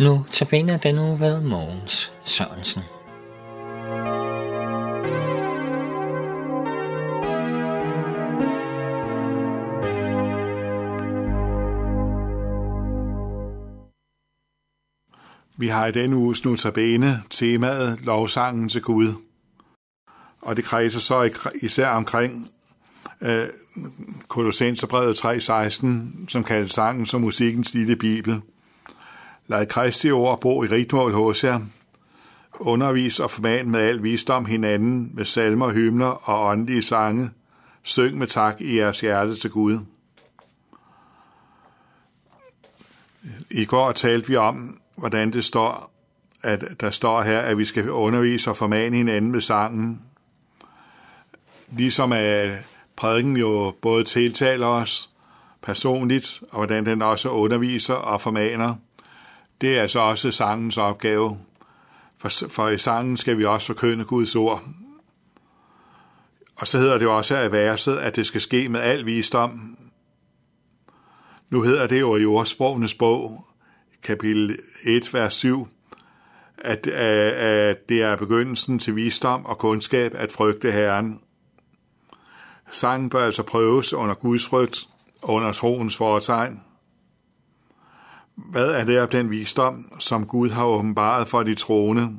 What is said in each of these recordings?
Nu tabiner den uge ved Mogens Sørensen. Vi har i denne uges notabene temaet lovsangen til Gud. Og det kredser så især omkring øh, Kolossenserbrevet 3.16, som kaldes sangen som musikkens lille bibel. Lad Kristi ord bo i rigtmål hos jer. Undervis og forman med al visdom hinanden med salmer, hymner og åndelige sange. Syng med tak i jeres hjerte til Gud. I går talte vi om, hvordan det står, at der står her, at vi skal undervise og formane hinanden med sangen. Ligesom at prædiken jo både tiltaler os personligt, og hvordan den også underviser og formaner. Det er altså også sangens opgave. For, for i sangen skal vi også forkynde Guds ord. Og så hedder det også her i verset, at det skal ske med al visdom. Nu hedder det jo i ordsprogenes bog, kapitel 1, vers 7, at, øh, at det er begyndelsen til visdom og kundskab at frygte Herren. Sangen bør altså prøves under Guds frygt under troens foretegn. Hvad er det af den visdom, som Gud har åbenbaret for de troende?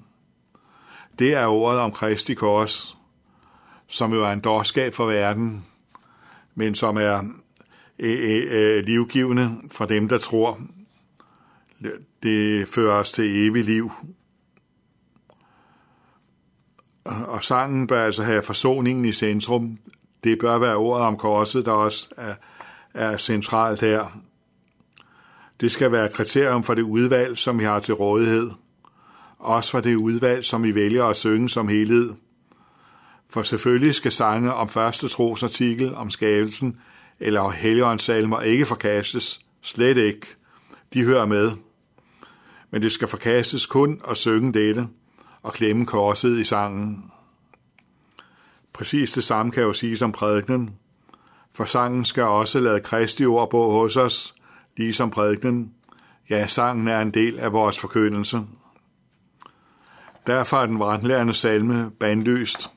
Det er ordet om Kristi kors, som jo er en dårskab for verden, men som er øh, øh, øh, livgivende for dem, der tror. Det fører os til evig liv. Og sangen bør altså have forsoningen i centrum. Det bør være ordet om korset, der også er, er centralt her. Det skal være kriterium for det udvalg, som vi har til rådighed. Også for det udvalg, som vi vælger at synge som helhed. For selvfølgelig skal sange om første trosartikel om skabelsen eller helligåndssalmer ikke forkastes. Slet ikke. De hører med. Men det skal forkastes kun at synge dette og klemme korset i sangen. Præcis det samme kan jo siges om prædiknen. For sangen skal også lade Kristi ord på hos os, ligesom prædiknen. Ja, sangen er en del af vores forkyndelse. Derfor er den vrandlærende salme bandlyst.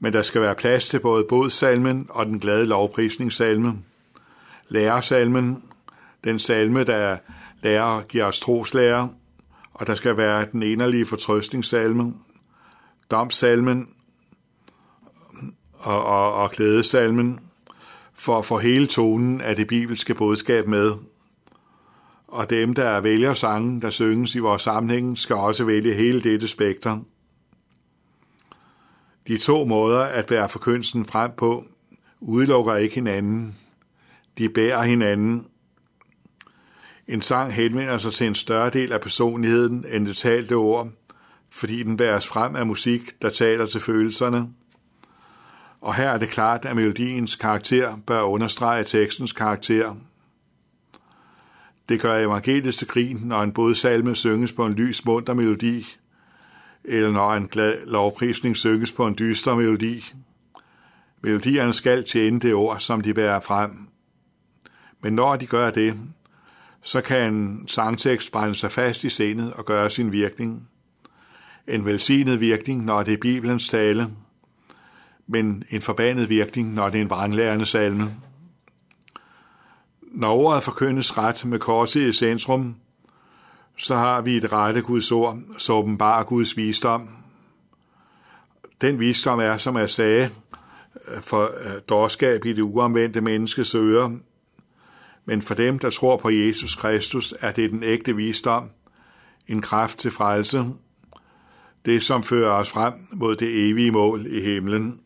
Men der skal være plads til både bodsalmen og den glade lovprisningssalme. Lærersalmen, den salme, der lærer giver os troslærer, og der skal være den enerlige fortrøstningssalme, domsalmen og, og, og glædesalmen, for at få hele tonen af det bibelske budskab med. Og dem, der vælger sangen, der synges i vores sammenhæng, skal også vælge hele dette spektrum. De to måder at bære forkyndelsen frem på, udelukker ikke hinanden. De bærer hinanden. En sang henvender sig til en større del af personligheden end det talte ord, fordi den bæres frem af musik, der taler til følelserne – og her er det klart, at melodiens karakter bør understrege tekstens karakter. Det gør evangeliet til grin, når en bodsalme synges på en lys, munter melodi, eller når en glad lovprisning synges på en dyster melodi. Melodierne skal tjene det ord, som de bærer frem. Men når de gør det, så kan en sangtekst brænde sig fast i sindet og gøre sin virkning. En velsignet virkning, når det er Bibelens tale – men en forbandet virkning, når det er en vranglærende salme. Når ordet forkyndes ret med korset i centrum, så har vi et rette Guds ord, så åbenbar Guds visdom. Den visdom er, som jeg sagde, for øh, dårskab i det uomvendte menneskes ører, men for dem, der tror på Jesus Kristus, er det den ægte visdom, en kraft til frelse, det som fører os frem mod det evige mål i himlen.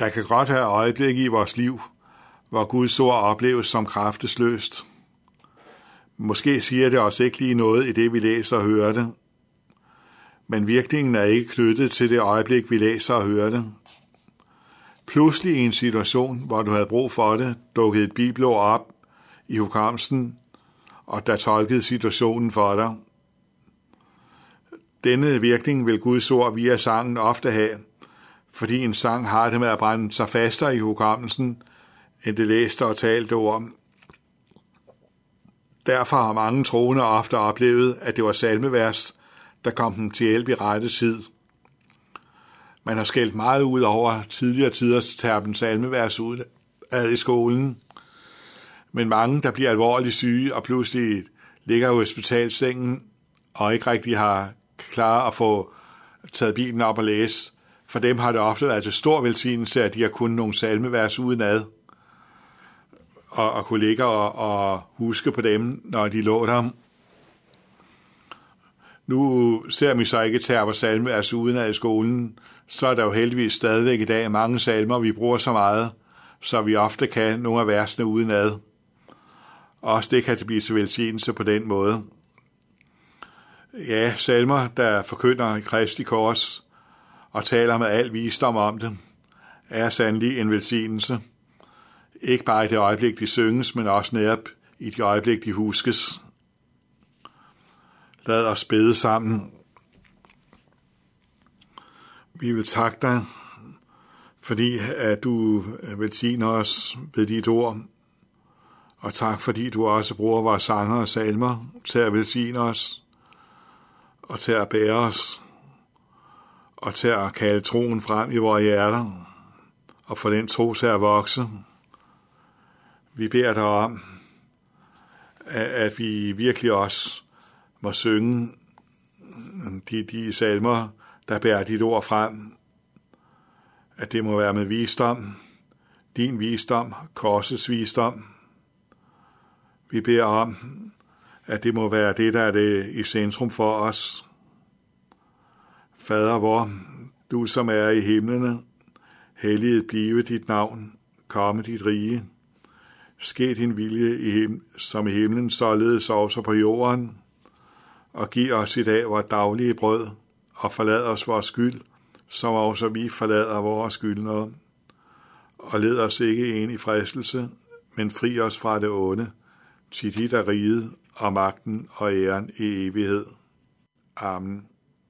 Der kan godt have øjeblik i vores liv, hvor Guds ord opleves som kraftesløst. Måske siger det os ikke lige noget i det, vi læser og hører det. Men virkningen er ikke knyttet til det øjeblik, vi læser og hører det. Pludselig i en situation, hvor du havde brug for det, dukkede et bibelord op i hukommelsen, og der tolkede situationen for dig. Denne virkning vil Guds ord via sangen ofte have – fordi en sang har det med at brænde sig fastere i hukommelsen, end det læste og talte ord. Derfor har mange troende ofte oplevet, at det var salmevers, der kom dem til hjælp i rette tid. Man har skældt meget ud over tidligere tiders terpen salmevers ud ad i skolen, men mange, der bliver alvorligt syge og pludselig ligger i hospitalsengen og ikke rigtig har klar at få taget bilen op og læse, for dem har det ofte været til stor velsignelse, at de har kunnet nogle salmevers udenad, og, og kunne ligge og, og huske på dem, når de lå der. Nu ser vi så ikke terper salmevers udenad i skolen, så er der jo heldigvis stadigvæk i dag mange salmer, vi bruger så meget, så vi ofte kan nogle af versene udenad. Også det kan det blive til velsignelse på den måde. Ja, salmer, der forkynder Kristi kors og taler med al visdom om det, er sandelig en velsignelse. Ikke bare i det øjeblik, de synges, men også netop i det øjeblik, de huskes. Lad os bede sammen. Vi vil takke dig, fordi at du velsigner os ved dit ord, og tak fordi du også bruger vores sanger og salmer til at velsigne os, og til at bære os, og til at kalde troen frem i vores hjerter, og få den tro til at vokse. Vi beder dig om, at vi virkelig også må synge de, de salmer, der bærer dit ord frem, at det må være med visdom, din visdom, korsets visdom. Vi beder om, at det må være det, der er det i centrum for os. Fader vor, du som er i himlene, helliget blive dit navn, komme dit rige. Ske din vilje i him- som i himlen, således også på jorden. Og giv os i dag vores daglige brød, og forlad os vores skyld, som også vi forlader vores skyldnere. Og led os ikke ind i fristelse, men fri os fra det onde, til dit er riget og magten og æren i evighed. Amen.